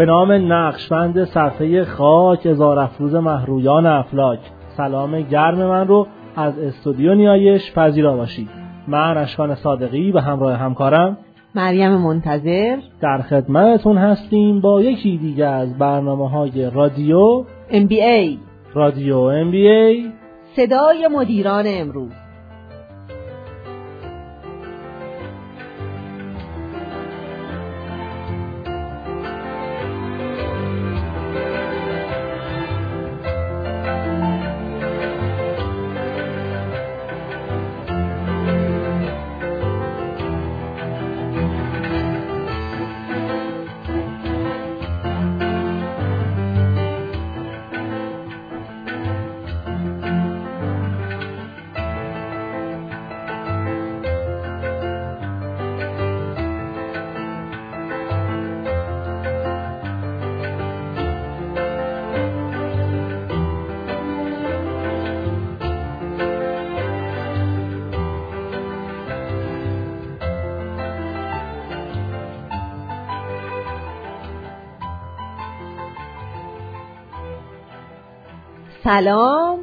به نام نقشبند صفحه خاک ازار افروز محرویان افلاک. سلام گرم من رو از استودیو نیایش پذیرا باشید. من اشکان صادقی به همراه همکارم. مریم منتظر. در خدمتتون هستیم با یکی دیگه از برنامه های رادیو MBA رادیو MBA صدای مدیران امروز. سلام.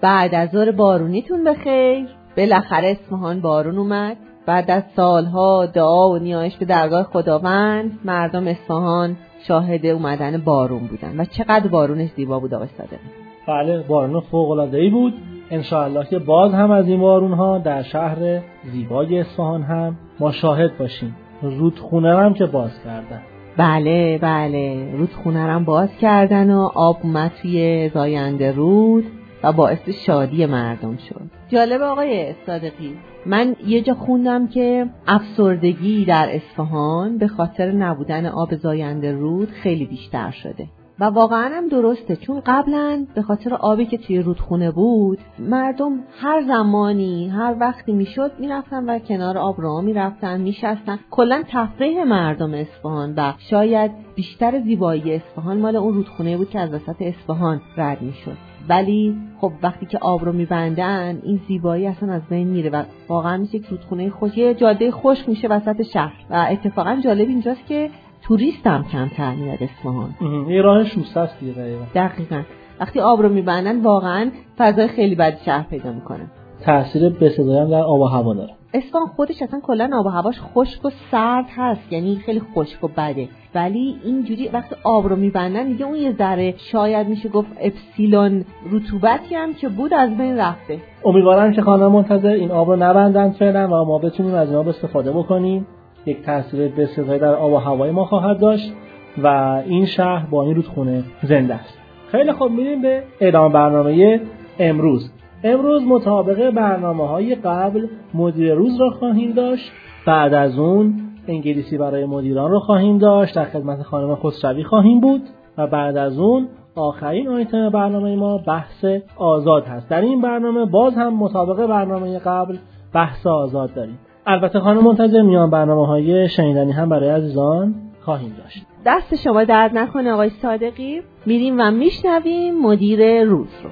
بعد از ظهر بارونیتون بخیر. بالاخره اصفهان بارون اومد. بعد از سالها دعا و نیایش به درگاه خداوند مردم اصفهان شاهد اومدن بارون بودن. و چقدر بارونش زیبا بود آقای صادقی بله بارون فوق العاده ای بود. انشاءالله که باز هم از این بارون ها در شهر زیبای اصفهان هم ما شاهد باشیم. رودخونه هم که باز کردن. بله بله. رودخونه رم باز کردن و آب اومد توی زاینده رود و باعث شادی مردم شد. جالب آقای صادقی. من یه جا خوندم که افسردگی در اصفهان به خاطر نبودن آب زاینده رود خیلی بیشتر شده. و واقعا هم درسته. چون قبلا به خاطر آبی که توی رودخونه بود مردم هر زمانی هر وقتی می‌شد می‌رفتن و کنار آب را می‌رفتن میشستن. کلا تفریح مردم اصفهان و شاید بیشتر زیبایی اصفهان مال اون رودخونه بود که از وسط اصفهان رد می‌شد. ولی خب وقتی که آب رو میبندن این زیبایی اصلا از بین میره و واقعا میشه یک رودخونه خوش یه جاده خشک میشه وسط شهر. و اتفاقا جالب اینجاست که توریست هم کمتر میاد اصفهان. یه راه شوسته است دیگه دقیقا. وقتی آب رو میبندن واقعا فضای خیلی بد شهر پیدا می‌کنه. تاثیر بسزایی در آب و هوا داره. اصفهان خودش اصلا کلا آب و هواش خشک و سرد هست یعنی خیلی خشک و بده. ولی اینجوری وقتی آب رو میبندن دیگه اون یه ذره شاید میشه گفت اپسیلون رطوبتی هم که بود از بین رفته. امیدوارم که خانم منتظر این آب رو نبندن فعلا و ما بتونیم از این آب استفاده بکنیم. یک تاثیر بسیاری در آب و هوای ما خواهد داشت و این شهر با این رودخونه زنده است. خیلی خوب میریم به ادامه برنامه امروز. امروز مطابق برنامه های قبل مدیر روز را خواهیم داشت. بعد از اون انگلیسی برای مدیران رو خواهیم داشت. در خدمت خانم خسروی خواهیم بود. و بعد از اون آخرین آیتم برنامه ما بحث آزاد هست. در این برنامه باز هم مطابق برنامه قبل بحث آزاد داریم. البته خانم منتظر میان برنامه های شنیدنی هم برای عزیزان خواهیم داشت. دست شما درد نکنه آقای صادقی. میریم و میشنویم مدیر روز رو.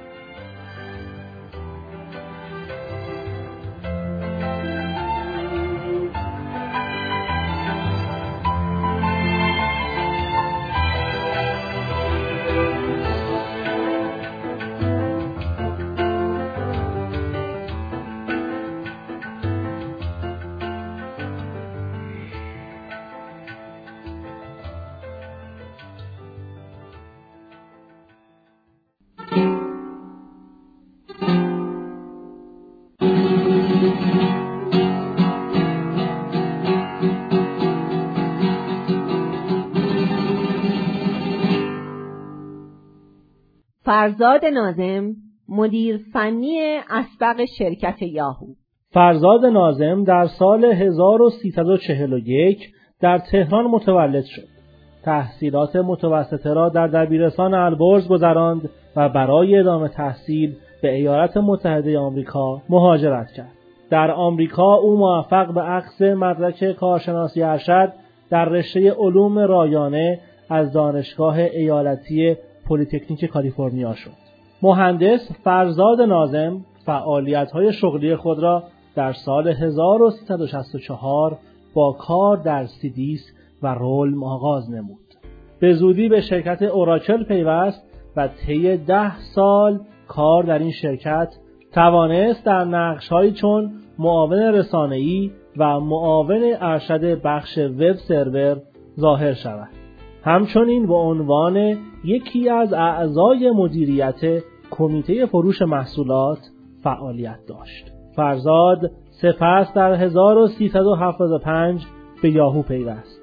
فرزاد نازم مدیر فنی اسبق شرکت یاهو فرزاد نازم در سال 1341 در تهران متولد شد. تحصیلات متوسطه را در دبیرستان البرز گذراند و برای ادامه تحصیل به ایالات متحده آمریکا مهاجرت کرد. در آمریکا او موفق به اخذ مدرک کارشناسی ارشد در رشته علوم رایانه از دانشگاه ایالتی پلیتکنیک کالیفرنیا شد. مهندس فرزاد ناظم فعالیت‌های شغلی خود را در سال 1364 با کار در سیدیس و رولم آغاز نمود. به زودی به شرکت اوراکل پیوست و طی ده سال کار در این شرکت توانست در نقشهایی چون معاون رسانه‌ای و معاون ارشد بخش وب سرور ظاهر شود. همچنین به عنوان یکی از اعضای مدیریت کمیته فروش محصولات فعالیت داشت. فرزاد سپس در 1375 به یاهو پیوست.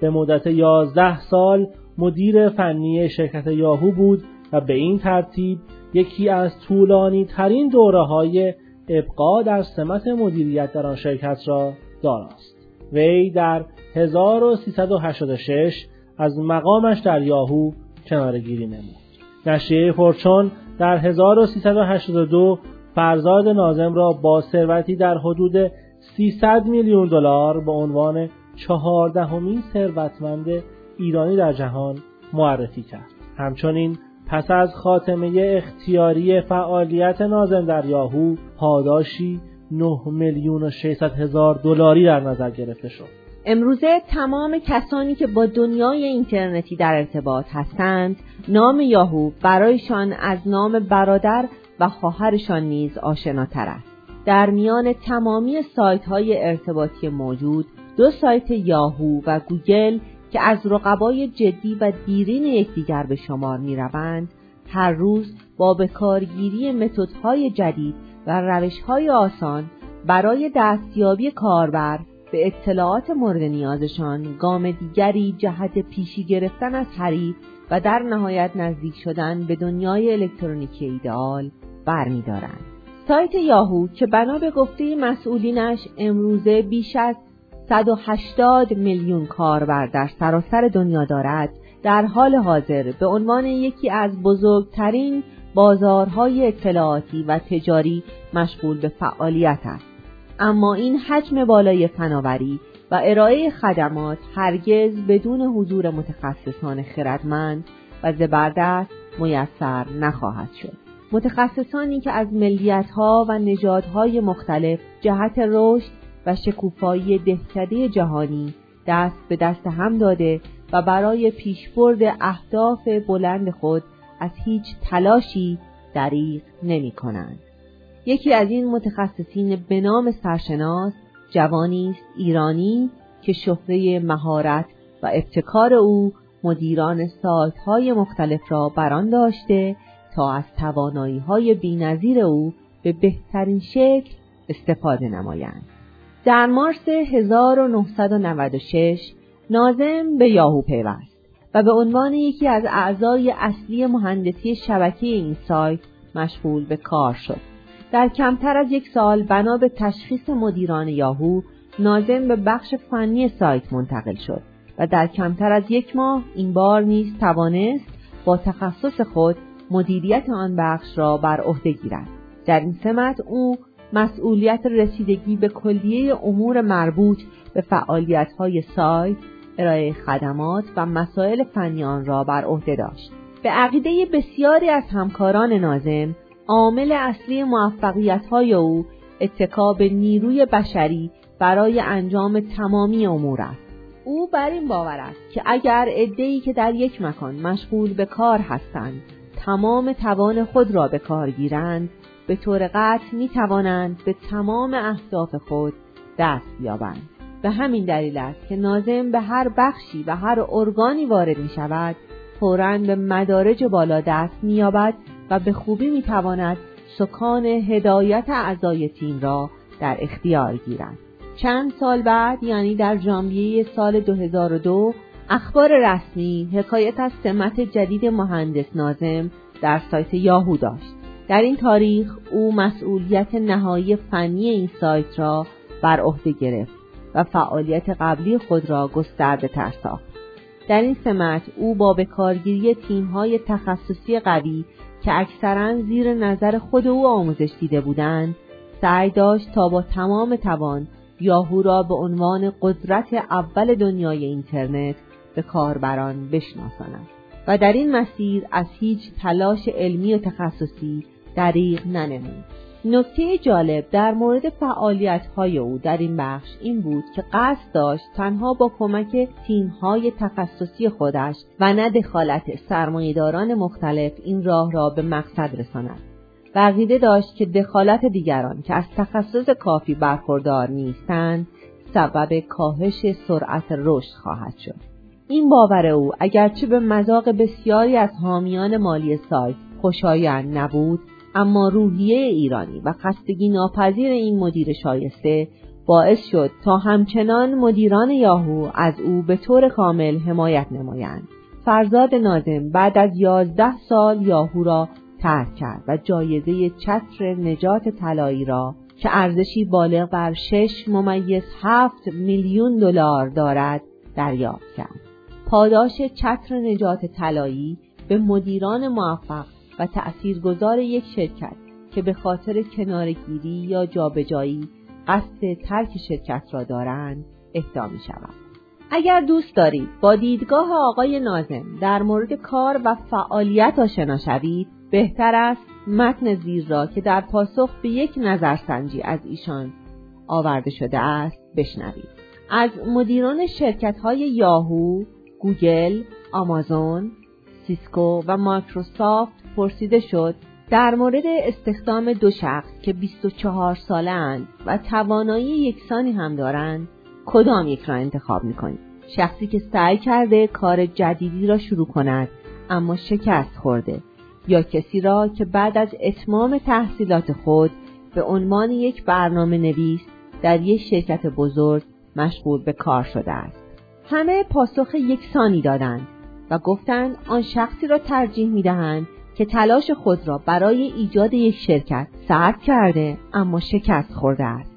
به مدت 11 سال مدیر فنی شرکت یاهو بود و به این ترتیب یکی از طولانی ترین دوره های ابقا در سمت مدیریت در آن شرکت را داراست. وی در 1386 از مقامش در یاهو کنارگیری نمود. نشریه فورچون در 1382 فرزاد نازم را با ثروتی در حدود 300 میلیون دلار به عنوان چهاردهمین ثروتمند ایرانی در جهان معرفی کرد. همچنین پس از خاتمه اختیاری فعالیت نازم در یاهو پاداشی 9 میلیون و 600 هزار دلاری در نظر گرفته شد. امروزه تمام کسانی که با دنیای اینترنتی در ارتباط هستند نام یاهو برایشان از نام برادر و خواهرشان نیز آشناتر است. در میان تمامی سایت های ارتباطی موجود دو سایت یاهو و گوگل که از رقبای جدی و دیرین یکدیگر به شمار می روند هر روز با بکارگیری متدهای جدید و روشهای آسان برای دستیابی کاربر به اطلاعات مورد نیازشان گام دیگری جهت پیشی گرفتن از حریف و در نهایت نزدیک شدن به دنیای الکترونیکی ایدئال برمیدارند. سایت یاهو که بنا به گفته مسئولینش امروزه بیش از 180 میلیون کاربر در سراسر دنیا دارد در حال حاضر به عنوان یکی از بزرگترین بازارهای اطلاعاتی و تجاری مشغول به فعالیت است. اما این حجم بالای فناوری و ارائه خدمات هرگز بدون حضور متخصصان خردمند و زبردست میسر نخواهد شد. متخصصانی که از ملیتها و نژادهای مختلف جهت رشد و شکوفایی دهکده جهانی دست به دست هم داده و برای پیشبرد اهداف بلند خود از هیچ تلاشی دریغ نمی کنند. یکی از این متخصصین به نام سرشناس جوانی است ایرانی که شهره مهارت و ابتکار او مدیران سایت مختلف را بران داشته تا از توانایی های بینظیر او به بهترین شکل استفاده نمایند. در مارس 1996 نازم به یاهو پیوست و به عنوان یکی از اعضای اصلی مهندسی شبکه این سایت مشغول به کار شد. در کمتر از یک سال بنا به تشخیص مدیران یاهو نازم به بخش فنی سایت منتقل شد و در کمتر از یک ماه این بار نیز توانست با تخصص خود مدیریت آن بخش را بر عهده گیرد. در این سمت او مسئولیت رسیدگی به کلیه امور مربوط به فعالیت‌های سایت ارائه خدمات و مسائل فنی آن را بر عهده داشت. به عقیده بسیاری از همکاران نازم عامل اصلی موفقیت های او اتکا به نیروی بشری برای انجام تمامی امور است. او بر این باور است که اگر عده‌ای که در یک مکان مشغول به کار هستند تمام توان خود را به کار گیرند به طور قطع می توانند به تمام اهداف خود دست یابند. به همین دلیل است که نازم به هر بخشی و هر ارگانی وارد می شود فوراً به مدارج بالا دست می یابد و به خوبی می‌تواند سکان هدایت اعضای تیم را در اختیار گیرد. چند سال بعد یعنی در ژانویه سال 2002 اخبار رسمی حکایت از سمت جدید مهندس نازم در سایت یاهو داشت. در این تاریخ او مسئولیت نهایی فنی این سایت را بر عهده گرفت و فعالیت قبلی خود را گسترده تر ساخت. در این سمت او با به کارگیری تیم‌های تخصصی قوی که اکثرا زیر نظر خود او آموزش دیده بودند سعی داشت تا با تمام توان یاهو را به عنوان قدرت اول دنیای اینترنت به کاربران بشناساند. و در این مسیر از هیچ تلاش علمی و تخصصی دریغ ننمود. نکته جالب در مورد فعالیت های او در این بخش این بود که قصد داشت تنها با کمک تیم های تخصصی خودش و نه دخالت سرمایهداران مختلف این راه را به مقصد رساند. و عقیده داشت که دخالت دیگران که از تخصص کافی برخوردار نیستند سبب کاهش سرعت رشد خواهد شد. این باور او اگرچه به مذاق بسیاری از حامیان مالی سایت خوشایند نبود اما روحیه ایرانی و خستگی ناپذیر این مدیر شایسته باعث شد تا همچنان مدیران یاهو از او به طور کامل حمایت نمایند. فرزاد نازم بعد از یازده سال یاهو را ترک کرد و جایزه چتر نجات طلایی را که ارزشی بالغ بر شش ممیز هفت میلیون دلار دارد دریافت کرد. پاداش چتر نجات طلایی به مدیران موفق و تأثیرگذار یک شرکت که به خاطر کنارگیری یا جابجایی قصد ترک شرکت را دارند اهدا می شود. اگر دوست دارید با دیدگاه آقای ناظم در مورد کار و فعالیت آشنا شوید بهتر است متن زیر را که در پاسخ به یک نظرسنجی از ایشان آورده شده است بشنوید از مدیران شرکت های یاهو، گوگل، آمازون، سیسکو و مایکروسافت پرسیده شد در مورد استخدام دو شخص که 24 ساله اند و توانایی یکسانی هم دارند کدام یک را انتخاب می‌کنید؟ شخصی که سعی کرده کار جدیدی را شروع کند اما شکست خورده یا کسی را که بعد از اتمام تحصیلات خود به عنوان یک برنامه نویس در یک شرکت بزرگ مشغول به کار شده است. همه پاسخ یکسانی دادند. و گفتند آن شخصی را ترجیح می‌دهند که تلاش خود را برای ایجاد یک شرکت صرف کرده اما شکست خورده است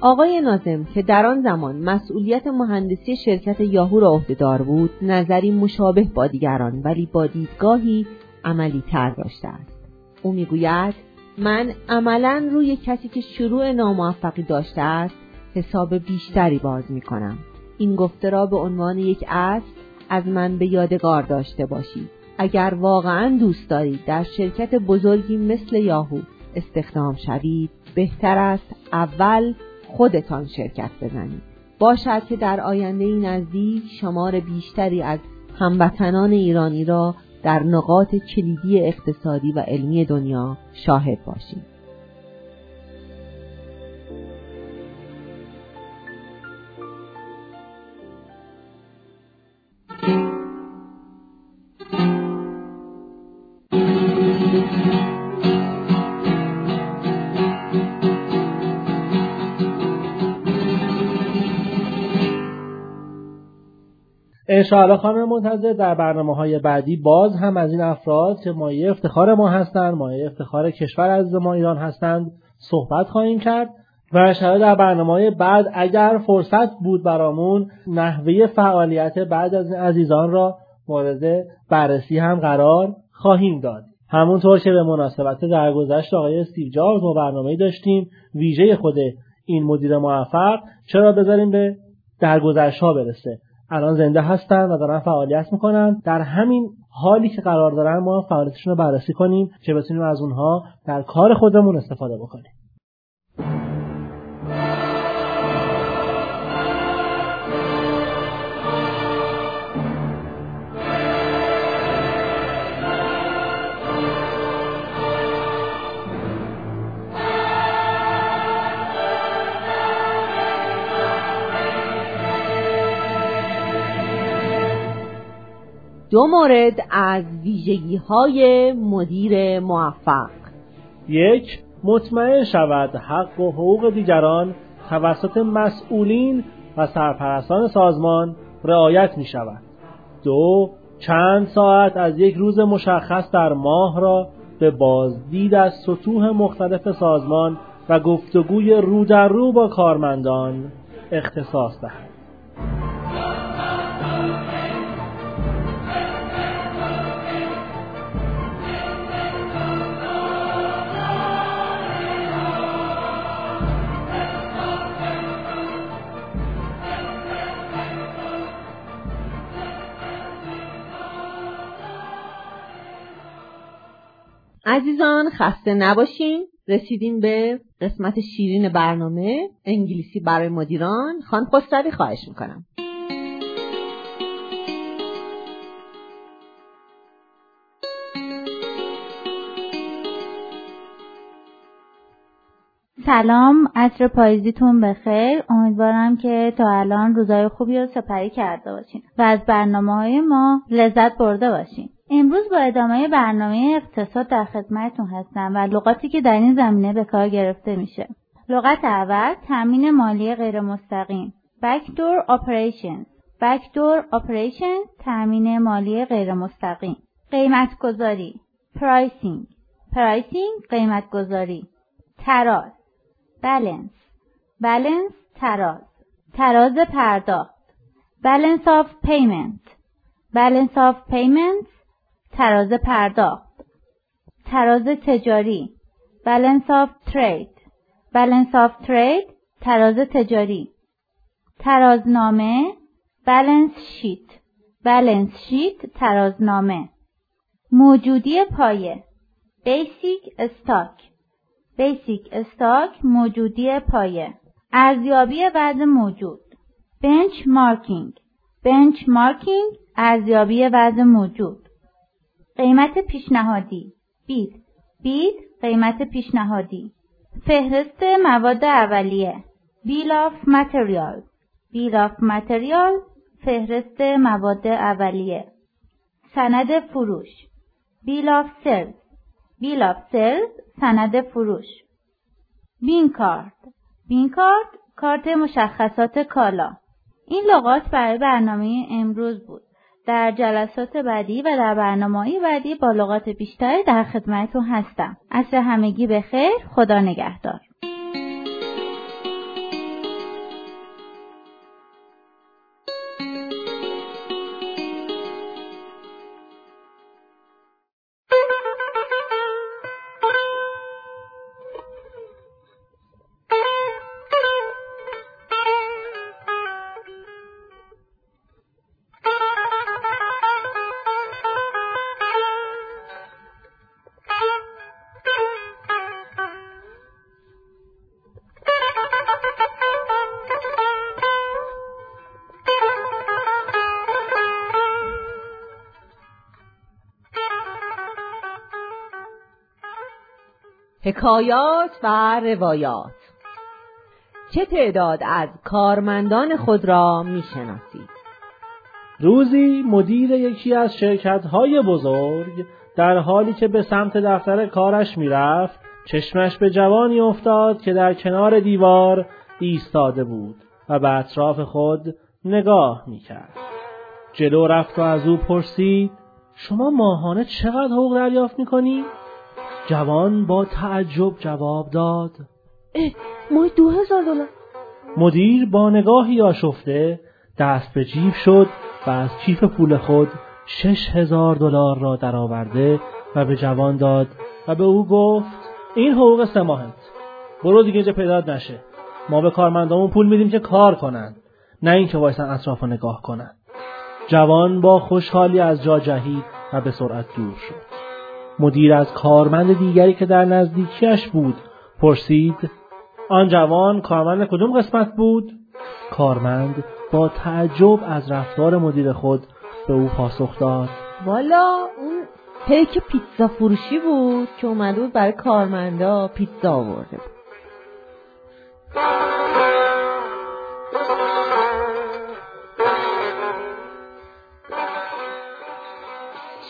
آقای نازم که در آن زمان مسئولیت مهندسی شرکت یاهو را عهدهدار بود نظری مشابه با دیگران ولی با دیدگاهی عملی تر داشته است او می‌گوید من عملا روی کسی که شروع ناموفقی داشته است حساب بیشتری باز می کنم. این گفته را به عنوان یک اصل از من به یادگار داشته باشید. اگر واقعا دوست دارید در شرکت بزرگی مثل یاهو استخدام شوید بهتر است اول خودتان شرکت بزنید باشد که در آینده نزدیک شمار بیشتری از هموطنان ایرانی را در نقاط کلیدی اقتصادی و علمی دنیا شاهد باشید انشاءالله خانم منتظر در برنامه های بعدی باز هم از این افراد که مایه افتخار ما هستند مایه افتخار کشور از ما ایران هستند صحبت خواهیم کرد و انشاءالله در برنامه های بعد اگر فرصت بود برامون نحوه فعالیت بعد از این عزیزان را مورد بررسی هم قرار خواهیم داد. همونطور که به مناسبت درگذشت آقای استیو جابز ما برنامه داشتیم ویژه خود این مدیر موفق چرا بذاریم به درگذشت ها برسه؟ الان زنده هستن و دارن فعالیت می‌کنن. در همین حالی که قرار دارن ما فعالیتشون رو بررسی کنیم که بتونیم از اونها در کار خودمون استفاده بکنیم. دو مورد از ویژگی های مدیر موفق. یک مطمئن شود حق و حقوق دیگران توسط مسئولین و سرپرستان سازمان رعایت می شود دو چند ساعت از یک روز مشخص در ماه را به بازدید از سطوح مختلف سازمان و گفتگوی رو در رو با کارمندان اختصاص دهد. عزیزان خسته نباشین. رسیدیم به قسمت شیرین برنامه انگلیسی برای مدیران. خان خسروی خواهش می‌کنم. سلام عصر پاییزیتون بخیر. امیدوارم که تا الان روزای خوبی رو سپری کرده باشین و از برنامه های ما لذت برده باشین. امروز با ادامه برنامه اقتصاد در خدمتتون هستم و لغاتی که در این زمینه به کار گرفته میشه. لغت اول تامین مالی غیر مستقیم Backdoor Operations. Backdoor Operations تامین مالی غیر مستقیم قیمت گذاری Pricing. Pricing قیمت گذاری تراز balance. Balance تراز تراز پرداخت. Balance of payment. Balance of payment تراز پرداخت تراز تجاری. Balance of trade. Balance of trade تراز تجاری. ترازنامه balance sheet. Balance sheet ترازنامه. موجودی پایه. Basic stock. Basic stock موجودی پایه. ارزیابی وضع موجود. Benchmarking ارزیابی وضع موجود. قیمت پیشنهادی. Bid. Bid قیمت پیشنهادی. فهرست مواد اولیه. Bill of material Bill of material فهرست مواد اولیه. سند فروش. Bill of sales Bill of sales سند فروش. Bin card. Bin card کارت مشخصات کالا. این لغات برای برنامه امروز بود. در جلسات بعدی و در برنامه بعدی با لغات بیشتری در خدمتتون هستم. عصر همگی به خیر خدا نگهدار. حکایات و روایات. چه تعداد از کارمندان خود را می‌شناسید؟ روزی مدیر یکی از شرکت های بزرگ در حالی که به سمت دفتر کارش می‌رفت چشمش به جوانی افتاد که در کنار دیوار ایستاده بود و به اطراف خود نگاه می‌کرد. جلو رفت و از او پرسید شما ماهانه چقدر حقوق دریافت می‌کنید جوان با تعجب جواب داد. اه مای دو هزار دلار. مدیر با نگاهی آشفته دست به جیب شد و از کیف پول خود شش هزار دلار را درآورده و به جوان داد و به او گفت این حقوق سه ماهت. برو دیگه اینجا پیدات نشه. ما به کارمندامون پول میدیم که کار کنند نه اینکه وایسن اطراف نگاه کنند جوان با خوشحالی از جا جهید و به سرعت دور شد. مدیر از کارمند دیگری که در نزدیکیش بود پرسید آن جوان کارمند کدوم قسمت بود؟ کارمند با تعجب از رفتار مدیر خود به او پاسخ داد. والا اون پیک پیتزا فروشی بود که اومده بود برای کارمندا پیتزا آورده بود.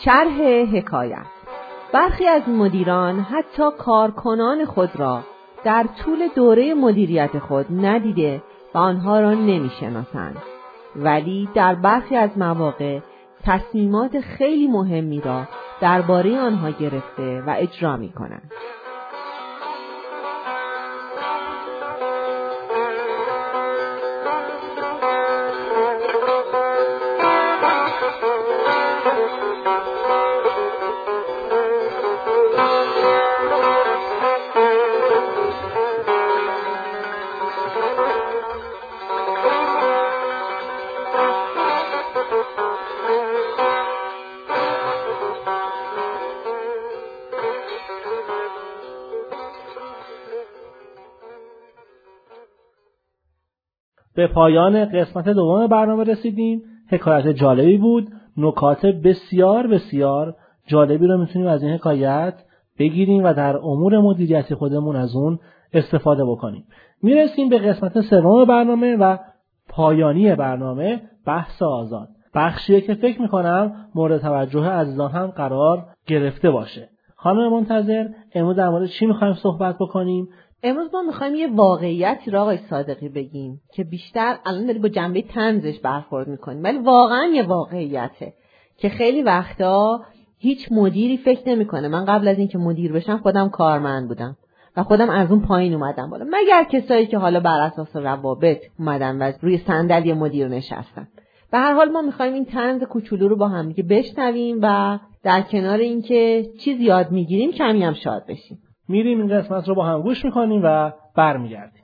شرح حکایت برخی از مدیران حتی کارکنان خود را در طول دوره مدیریت خود ندیده و آنها را نمی‌شناسند ولی در برخی از مواقع تصمیمات خیلی مهمی را درباره آنها گرفته و اجرا می کنند. به پایان قسمت دوم برنامه رسیدیم. حکایت جالبی بود. نکات بسیار بسیار جالبی رو می‌تونیم از این حکایت بگیریم و در امور مدیریتی خودمون از اون استفاده بکنیم. می‌رسیم به قسمت سوم برنامه و پایانی برنامه بحث آزاد. بخشیه که فکر می‌کنم مورد توجه عزیزان هم قرار گرفته باشه. خانم منتظر امروز در مورد چی می‌خوایم صحبت بکنیم؟ امروز ما می‌خوایم یه واقعیتی را آقای صادقی بگیم که بیشتر الان داری با جنبه تنزش برخورد می‌کنیم ولی واقعا یه واقعیته که خیلی وقتا هیچ مدیری فکر نمی‌کنه. من قبل از اینکه مدیر بشم خودم کارمند بودم و خودم از اون پایین اومدم بالا. مگر کسایی که حالا بر اساس روابط اومدن و روی صندلی مدیر نشستن. به هر حال ما می‌خوایم این تنز کوچولو رو با هم دیگه بشنویم و در کنار اینکه چیز یاد می‌گیریم کمی هم شاد بشیم. میریم این قسمت رو با هم گوش می‌کنیم و برمیگردیم.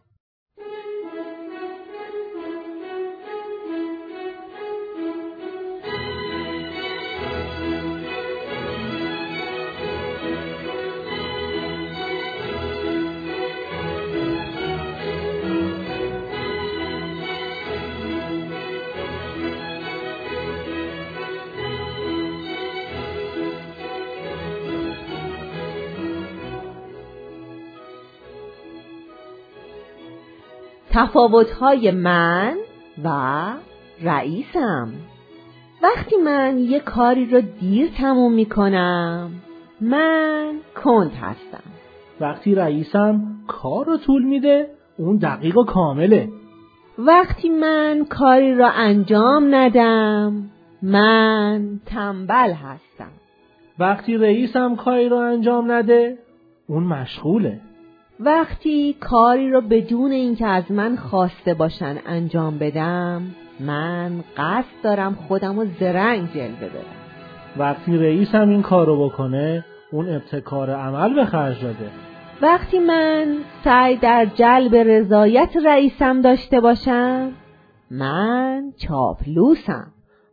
تفاوتهای من و رئیسم. وقتی من یه کاری رو دیر تموم می‌کنم من کند هستم. وقتی رئیسم کار رو طول میده اون دقیق و کامله. وقتی من کاری را انجام ندم من تنبل هستم. وقتی رئیسم کاری رو انجام نده اون مشغوله. وقتی کاری رو بدون اینکه از من خواسته باشن انجام بدم من قصد دارم خودم رو زرنگ جلوه بدم وقتی رئیسم این کار رو بکنه اون ابتکار عمل به خرج داده. وقتی من سعی در جلب رضایت رئیسم داشته باشم من چاپلوسم.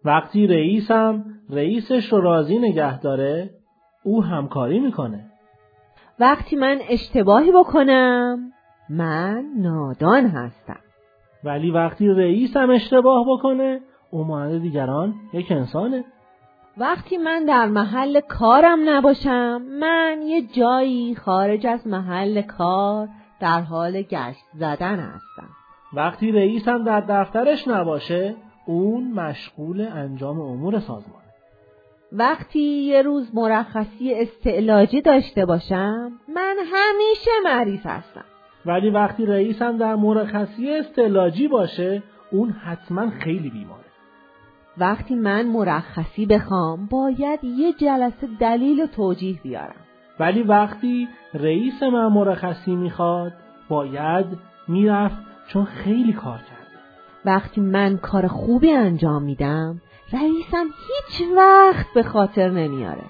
وقتی رئیسم رئیسش رو راضی نگه داره او همکاری می‌کنه. وقتی من اشتباهی بکنم من نادان هستم. ولی وقتی رئیسم اشتباه بکنه او مانند دیگران یک انسانه. وقتی من در محل کارم نباشم من یه جایی خارج از محل کار در حال گشت زدن هستم. وقتی رئیسم در دفترش نباشه اون مشغول انجام امور سازمان. وقتی یه روز مرخصی استعلاجی داشته باشم من همیشه مریض هستم. ولی وقتی رئیسم در مرخصی استعلاجی باشه اون حتما خیلی بیماره. وقتی من مرخصی بخوام باید یه جلسه دلیل و توجیه بیارم. ولی وقتی رئیس من مرخصی می‌خواد باید می‌رفت چون خیلی کار کرده. وقتی من کار خوبی انجام میدم رئیسم هیچ وقت به خاطر نمیاره.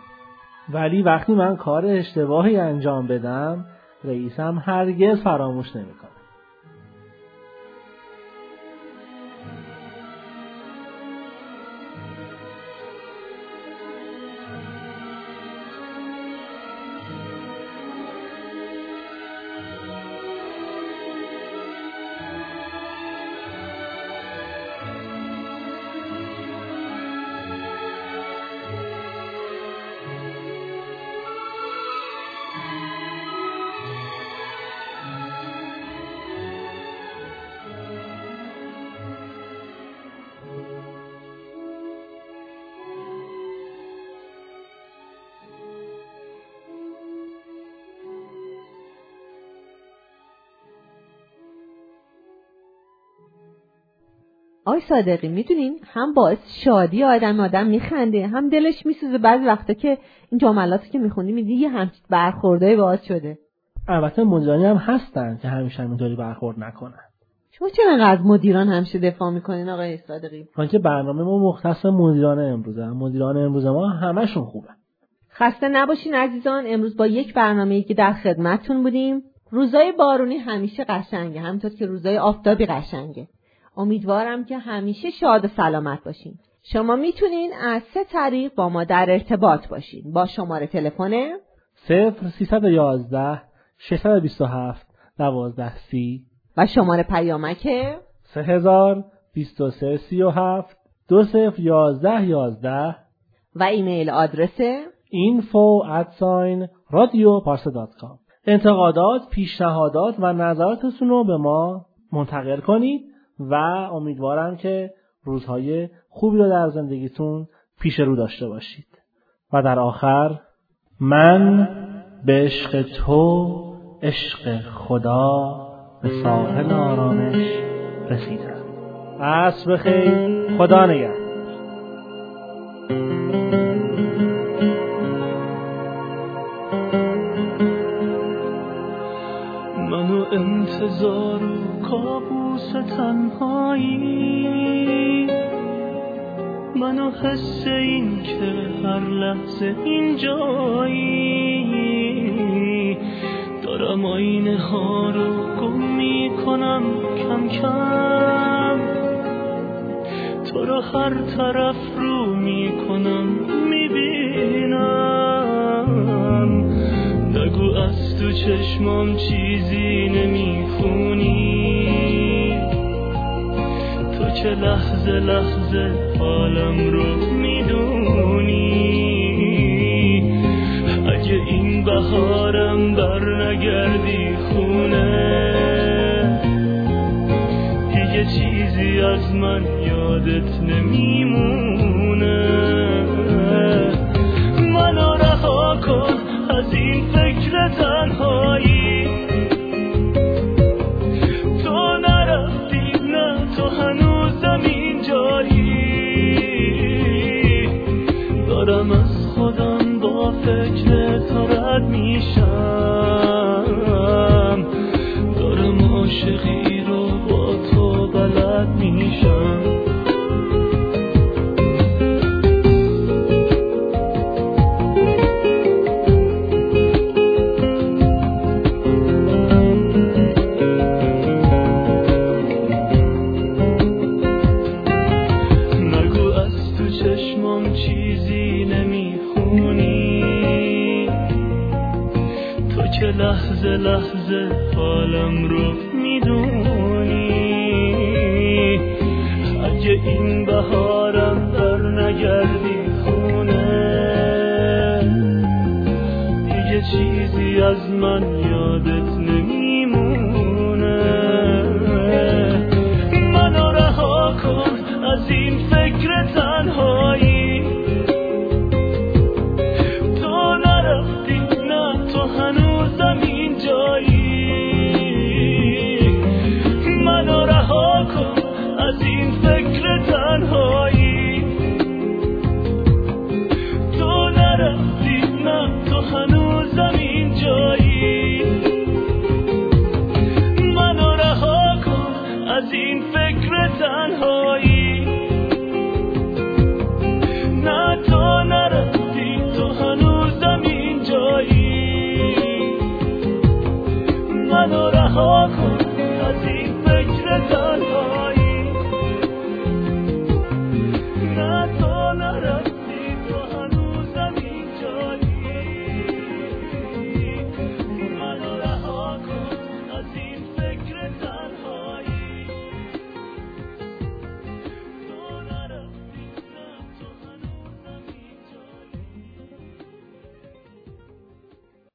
ولی وقتی من کار اشتباهی انجام بدم رئیسم هرگز فراموش نمی‌کنه. صادقی می‌دونین؟ هم باعث شادی آدم آدم میخنده هم دلش میسوزه بعضی وقتا که این جملاتی که میخوندی میدی یه همچین برخوردهای باعث شده. البته مدیرانی هم هستن که همیشه همینطوری برخورد نکنن. شما چرا از مدیران همیشه دفاع می‌کنین آقای صادقی؟ که برنامه ما مختص مدیران امروزه. مدیران امروز ما همشون خوبه. خسته نباشین عزیزان. امروز با یک برنامه‌ای که در خدمتتون بودیم. روزای بارونی همیشه قشنگه همینطور که روزای آفتابی قشنگه. امیدوارم که همیشه شاد و سلامت باشین. شما می‌تونین از سه طریق با ما در ارتباط باشین. با شماره تلفن 0311 627 12 سی. و شماره پیامک سه هزار بیست و سه سی و هفت دو صفر یازده یازده. و ایمیل آدرس info at sign radio انتقادات، پیشنهادات و نظراتتون رو به ما منتقل کنید. و امیدوارم که روزهای خوبی رو در زندگیتون پیش رو داشته باشید. و در آخر من به عشق تو عشق خدا به ساحل آرامش رسیدم. عصر خیر خدا نگه تنهایی. منو حس این که هر لحظه اینجایی دارم آینه ها رو گم می‌کنم کم کم. تو رو هر طرف رو می‌کنم می‌بینم. نگو از تو چشمام چیزی نمی‌خونی. که لحظه لحظه حالم رو می‌دونی. اگه این بهارم بر نگردی خونه دیگه چیزی از من یادت نمیمونه.